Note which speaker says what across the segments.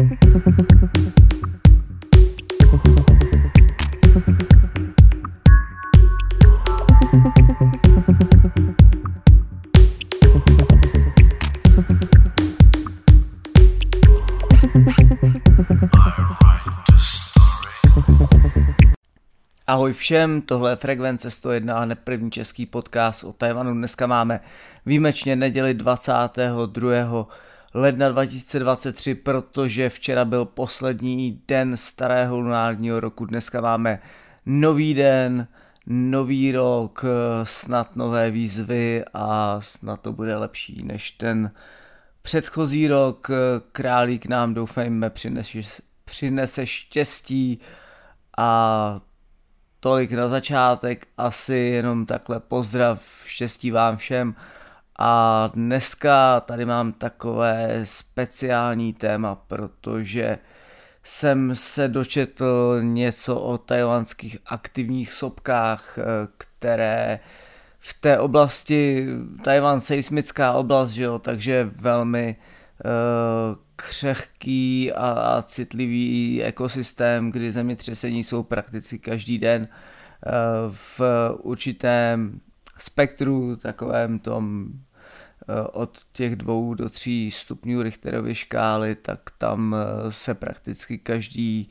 Speaker 1: Ahoj všem, tohle je Frekvence 101 a první český podcast o Tajvanu. Dneska máme výjimečně neděli 22. ledna 2023, protože včera byl poslední den starého lunárního roku. Dneska máme nový den, nový rok, snad nové výzvy a snad to bude lepší než ten předchozí rok. Králík nám doufejme přinese, přinese štěstí a tolik na začátek, asi jenom takhle pozdrav, štěstí vám všem. A dneska tady mám takové speciální téma, protože jsem se dočetl něco o tajvanských aktivních sopkách, eh, které v té oblasti, Tajvan seismická oblast, že jo, takže velmi uh, křehký a, a citlivý ekosystém, kdy zemětřesení jsou prakticky každý den uh, v určitém spektru, takovém tom od těch dvou do tří stupňů Richterovy škály, tak tam uh, se prakticky každý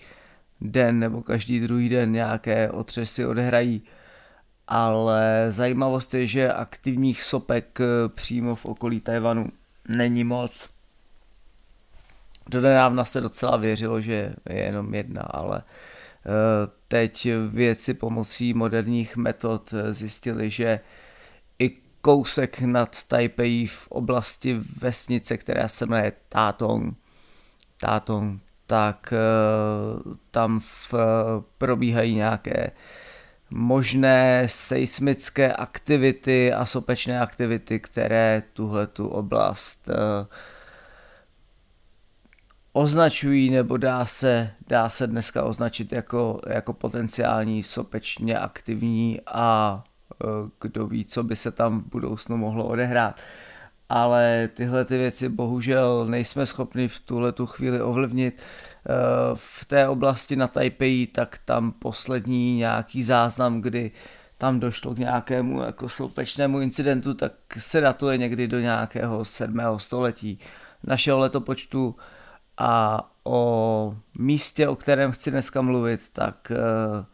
Speaker 1: den nebo každý druhý den nějaké otřesy odehrají ale zajímavost je, že aktivních sopek eh, přímo v okolí Tajvanu není moc. Do nedávna se docela věřilo, že je jenom jedna, ale eh, teď věci pomocí moderních metod eh, zjistili, že i kousek nad Taipei v oblasti vesnice, která se jmenuje Tatong, Tatong. Tak tam v, probíhají nějaké možné seismické aktivity a sopečné aktivity, které tuhle tu oblast uh, označují nebo dá se, dá se dneska označit jako, jako potenciální sopečně aktivní a kdo ví, co by se tam v budoucnu mohlo odehrát. Ale tyhle ty věci bohužel nejsme schopni v tuhle tu chvíli ovlivnit. Eh, v té oblasti na Taipei, tak tam poslední nějaký záznam, kdy tam došlo k nějakému jako sloupečnému incidentu, tak se datuje někdy do nějakého 7. století našeho letopočtu a o místě, o kterém chci dneska mluvit, tak eh,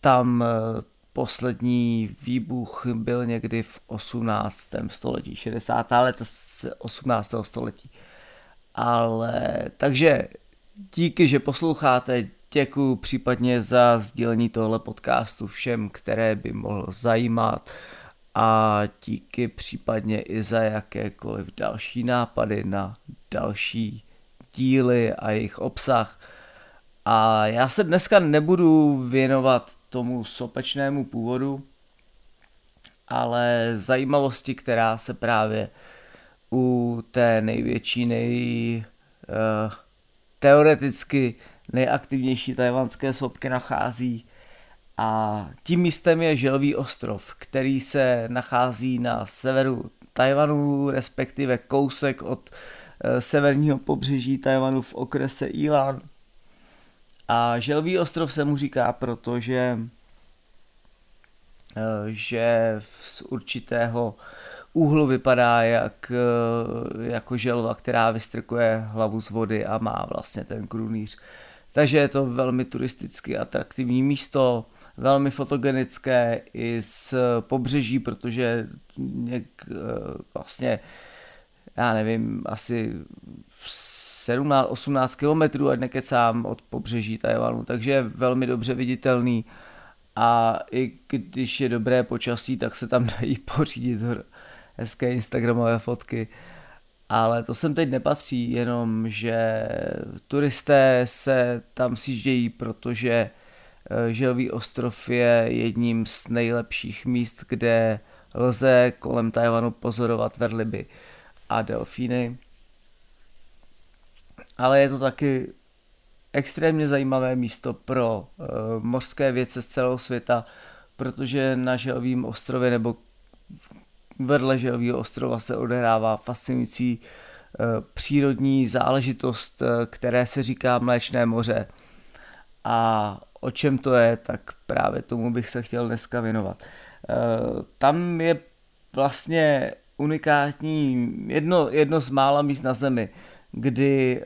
Speaker 1: tam eh, poslední výbuch byl někdy v 18. století, 60. let 18. století. Ale takže díky, že posloucháte, děkuji případně za sdílení tohle podcastu všem, které by mohl zajímat a díky případně i za jakékoliv další nápady na další díly a jejich obsah. A já se dneska nebudu věnovat tomu sopečnému původu, ale zajímavosti, která se právě u té největší, nej, uh, teoreticky nejaktivnější tajvanské sopky nachází. A tím místem je Želvý ostrov, který se nachází na severu Tajvanu, respektive kousek od uh, severního pobřeží Tajvanu v okrese Ilan. A Želvý ostrov se mu říká, protože uh, že z určitého úhlu vypadá jak, eh, jako želva, která vystrkuje hlavu z vody a má vlastně ten krunýř. Takže je to velmi turisticky atraktivní místo, velmi fotogenické i z pobřeží, protože něk, eh, vlastně, já nevím, asi 17-18 kilometrů, ať nekecám od pobřeží Tajvanu, takže je velmi dobře viditelný a i když je dobré počasí, tak se tam dají pořídit hezké instagramové fotky. Ale to sem teď nepatří, jenom že turisté se tam sjíždějí, protože eh, Želvý ostrov je jedním z nejlepších míst, kde lze kolem Tajvanu pozorovat verliby a delfíny. Ale je to taky extrémně zajímavé místo pro uh, mořské vědce z celého světa, protože na Želvým ostrově nebo vedle Želvýho ostrova se odehrává fascinující přírodní záležitost, které se říká Mléčné moře. A o čem to je, tak právě tomu bych se chtěl dneska věnovat. Tam je vlastně unikátní, jedno, jedno z mála míst na Zemi, kdy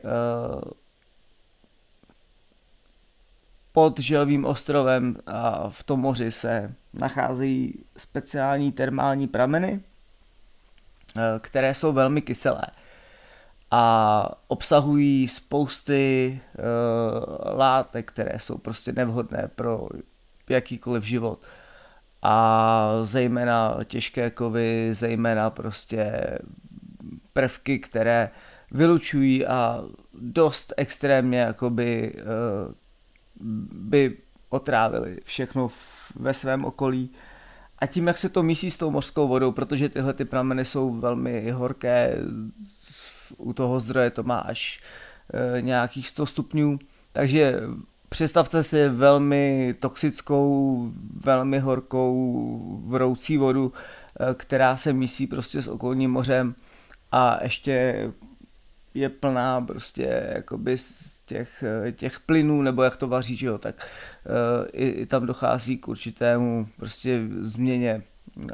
Speaker 1: pod Želvým ostrovem a v tom moři se nacházejí speciální termální prameny, eh, které jsou velmi kyselé a obsahují spousty uh, látek, které jsou prostě nevhodné pro jakýkoliv život. A zejména těžké kovy, zejména prostě prvky, které vylučují a dost extrémně jakoby uh, by otrávili všechno ve svém okolí. A tím, jak se to mísí s tou mořskou vodou, protože tyhle ty prameny jsou velmi horké, u toho zdroje to má až e, nějakých 100 stupňů, takže představte si velmi toxickou, velmi horkou, vroucí vodu, e, která se mísí prostě s okolním mořem a ještě je plná prostě jakoby těch, eh, těch plynů, nebo jak to vaří, že jo, tak uh, i, i tam dochází k určitému prostě změně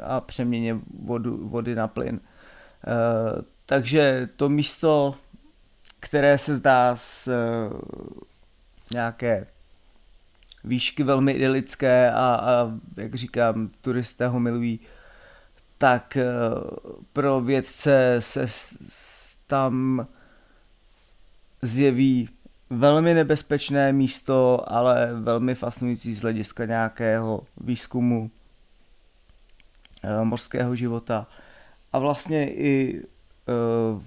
Speaker 1: a přeměně vodu, vody na plyn. Uh, takže to místo, které se zdá z nějaké výšky velmi idylické a, a jak říkám, turisté ho milují, tak pro vědce se tam zjeví velmi nebezpečné místo, ale velmi fascinující z hlediska nějakého výzkumu eh, mořského života. A vlastně i uh,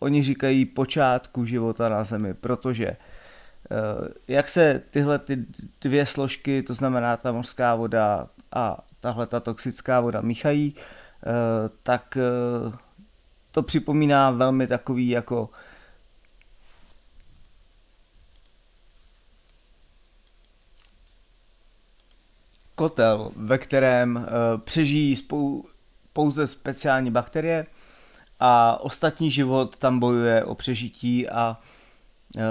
Speaker 1: oni říkají počátku života na Zemi, protože uh, jak se tyhle ty dvě složky, to znamená ta mořská voda a tahle ta toxická voda míchají, tak to připomíná velmi takový jako kotel, ve kterém uh, přežijí spou- pouze speciální bakterie a ostatní život tam bojuje o přežití a uh,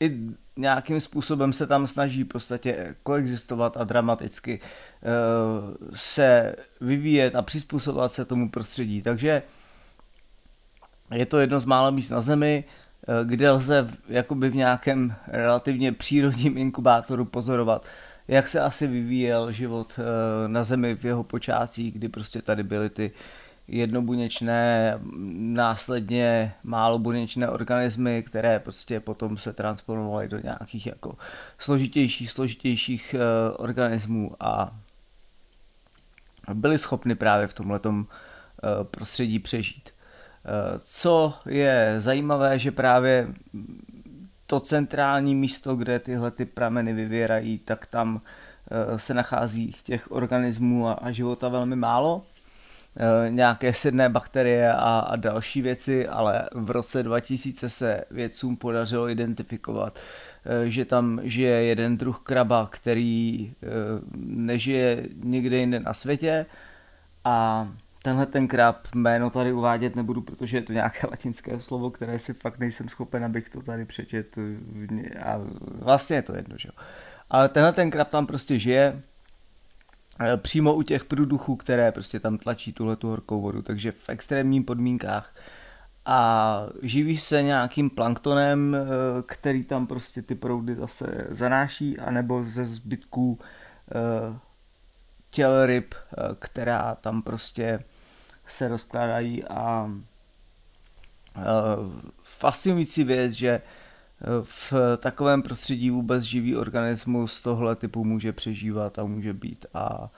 Speaker 1: i nějakým způsobem se tam snaží prostě koexistovat a dramaticky uh, se vyvíjet a přizpůsobovat se tomu prostředí. Takže je to jedno z mála míst na Zemi, kde lze jakoby v nějakém relativně přírodním inkubátoru pozorovat jak se asi vyvíjel život eh, na Zemi v jeho počátcích, kdy prostě tady byly ty jednobuněčné, následně málo buněčné organismy, které prostě potom se transformovaly do nějakých jako složitějších, složitějších uh, organismů a byly schopny právě v tomhletom uh, prostředí přežít. Co je zajímavé, že právě to centrální místo, kde tyhle ty prameny vyvěrají, tak tam eh, se nachází těch organismů a, a života velmi málo. E, nějaké sedné bakterie a, a další věci, ale v roce 2000 se vědcům podařilo identifikovat, e, že tam žije jeden druh kraba, který nežije nikde jinde na světě a Tenhle ten krab jméno tady uvádět nebudu, protože je to nějaké latinské slovo, které si fakt nejsem schopen, abych to tady přečet. A vlastně je to jedno, že jo. Ale tenhle ten krab tam prostě žije eh, přímo u těch průduchů, které prostě tam tlačí tuhle tu horkou vodu, takže v extrémních podmínkách a živí se nějakým planktonem, eh, který tam prostě ty proudy zase zanáší, anebo ze zbytků eh, těl ryb, která tam prostě se rozkládají a fascinující věc, že e, v takovém prostředí vůbec živý organismus tohle typu může přežívat a může být a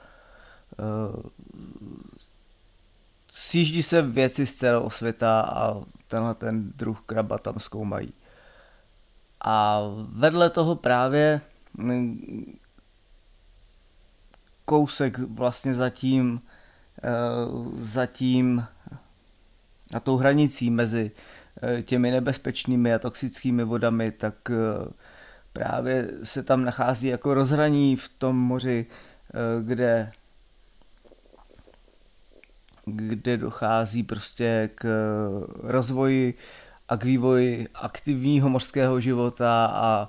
Speaker 1: sjíždí se věci z celého světa a tenhle ten druh kraba tam zkoumají. A vedle toho právě kousek vlastně zatím Eh, zatím na tou hranicí mezi eh, těmi nebezpečnými a toxickými vodami, tak eh, právě se tam nachází jako rozhraní v tom moři, kde kde dochází prostě k rozvoji a k vývoji aktivního mořského života a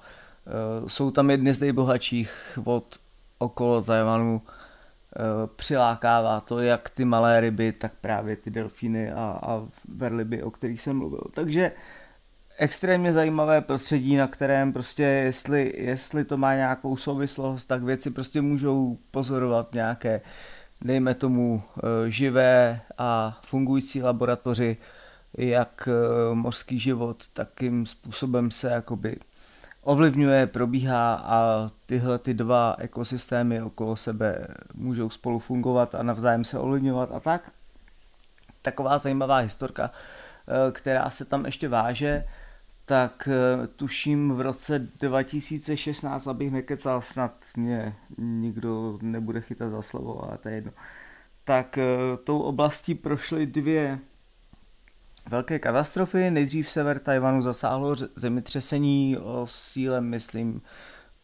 Speaker 1: jsou tam jedny z nejbohatších vod okolo Tajvanu. Uh, přilákává to jak ty malé ryby, tak právě ty delfíny a, a verliby, o kterých jsem mluvil. Takže extrémně zajímavé prostředí, na kterém prostě jestli, jestli to má nějakou souvislost, tak věci prostě můžou pozorovat nějaké, dejme tomu, eh, živé a fungující laboratoři, jak eh, mořský život takým způsobem se jakoby ovlivňuje, probíhá a tyhle ty dva ekosystémy okolo sebe můžou spolu fungovat a navzájem se ovlivňovat a tak. Taková zajímavá historka, eh, která se tam ještě váže tak eh, tuším v roce 2016, abych nekecal, snad mě nikdo nebude chytat za slovo, ale to je jedno. Tak eh, tou oblastí prošly dvě velké katastrofy. Nejdřív sever Tajvanu zasáhlo zemětřesení o síle, myslím,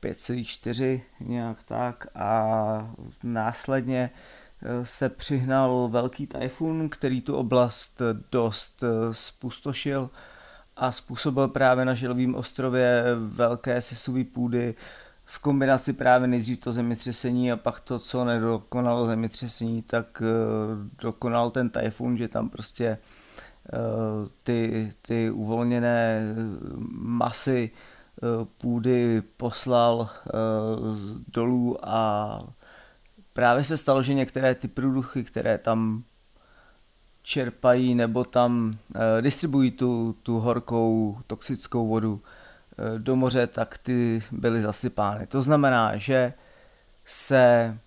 Speaker 1: 5,4 nějak tak a následně eh, se přihnal velký tajfun, který tu oblast dost spustošil a způsobil právě na Želovém ostrově velké sesuvý půdy v kombinaci právě nejdřív to zemětřesení a pak to, co nedokonalo zemětřesení, tak dokonal ten tajfun, že tam prostě uh, ty, ty uvolněné masy uh, půdy poslal dolů a právě se stalo, že některé ty průduchy, které tam čerpají nebo tam distribuují tu, tu horkou toxickou vodu do moře, tak ty byly zasypány. To znamená, že se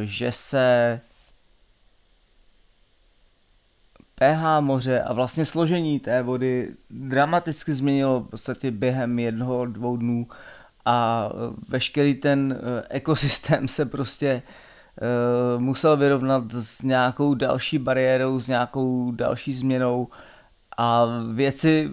Speaker 1: že se pH moře a vlastně složení té vody dramaticky změnilo v podstatě během jednoho, dvou dnů a veškerý ten ekosystém se prostě Eh, musel vyrovnat s nějakou další bariérou, s nějakou další změnou a věci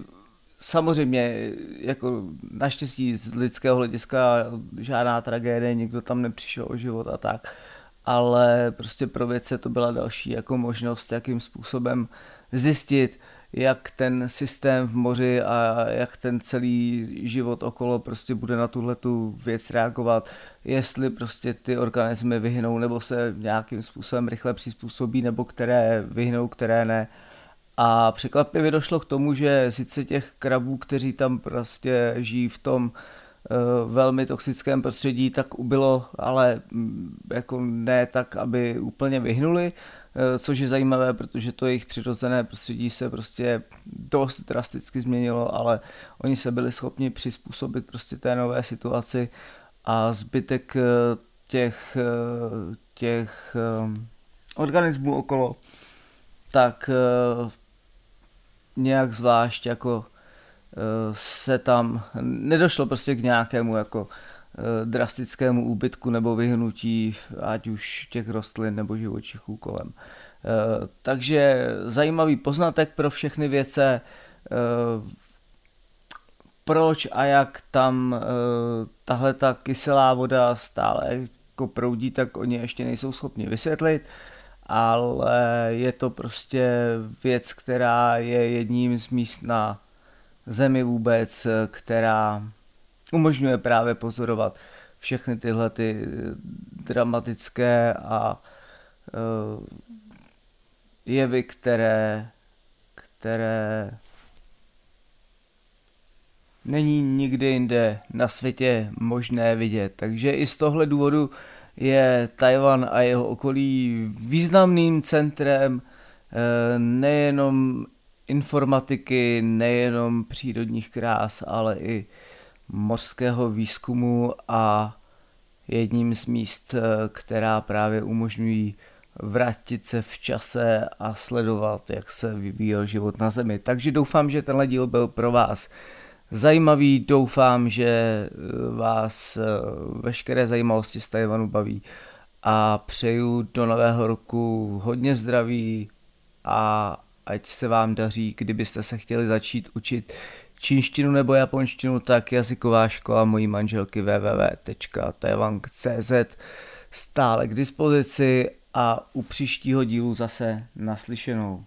Speaker 1: samozřejmě jako naštěstí z lidského hlediska žádná tragédie, nikdo tam nepřišel o život a tak, ale prostě pro věce to byla další jako možnost, jakým způsobem zjistit, jak ten systém v moři a jak ten celý život okolo prostě bude na tuhle tu věc reagovat, jestli prostě ty organismy vyhnou nebo se nějakým způsobem rychle přizpůsobí, nebo které vyhnou, které ne. A překvapivě došlo k tomu, že sice těch krabů, kteří tam prostě žijí v tom eh, velmi toxickém prostředí, tak ubylo, ale mm, jako ne tak, aby úplně vyhnuli, Eh, což je zajímavé, protože to jejich přirozené prostředí se prostě dost drasticky změnilo, ale oni se byli schopni přizpůsobit prostě té nové situaci a zbytek eh, těch, eh, těch organismů okolo tak nějak zvlášť jako se tam nedošlo prostě k nějakému jako Eh, drastickému úbytku nebo vyhnutí ať už těch rostlin nebo živočichů kolem. Eh, takže zajímavý poznatek pro všechny věce, eh, proč a jak tam tahle ta kyselá voda stále jako proudí, tak oni ještě nejsou schopni vysvětlit, ale je to prostě věc, která je jedním z míst na Zemi vůbec, která umožňuje právě pozorovat všechny tyhle ty dramatické a uh, jevy, které, které není nikdy jinde na světě možné vidět. Takže i z tohle důvodu je Tajvan a jeho okolí významným centrem eh, nejenom informatiky, nejenom přírodních krás, ale i mořského výzkumu a jedním z míst, eh, která právě umožňují vrátit se v čase a sledovat, jak se vyvíjel život na Zemi. Takže doufám, že tenhle díl byl pro vás zajímavý, doufám, že eh, vás eh, veškeré zajímavosti z Tajvanu baví a přeju do nového roku hodně zdraví a ať se vám daří, kdybyste se chtěli začít učit čínštinu nebo japonštinu, tak jazyková škola mojí manželky www.taiwan.cz stále k dispozici a u příštího dílu zase naslyšenou.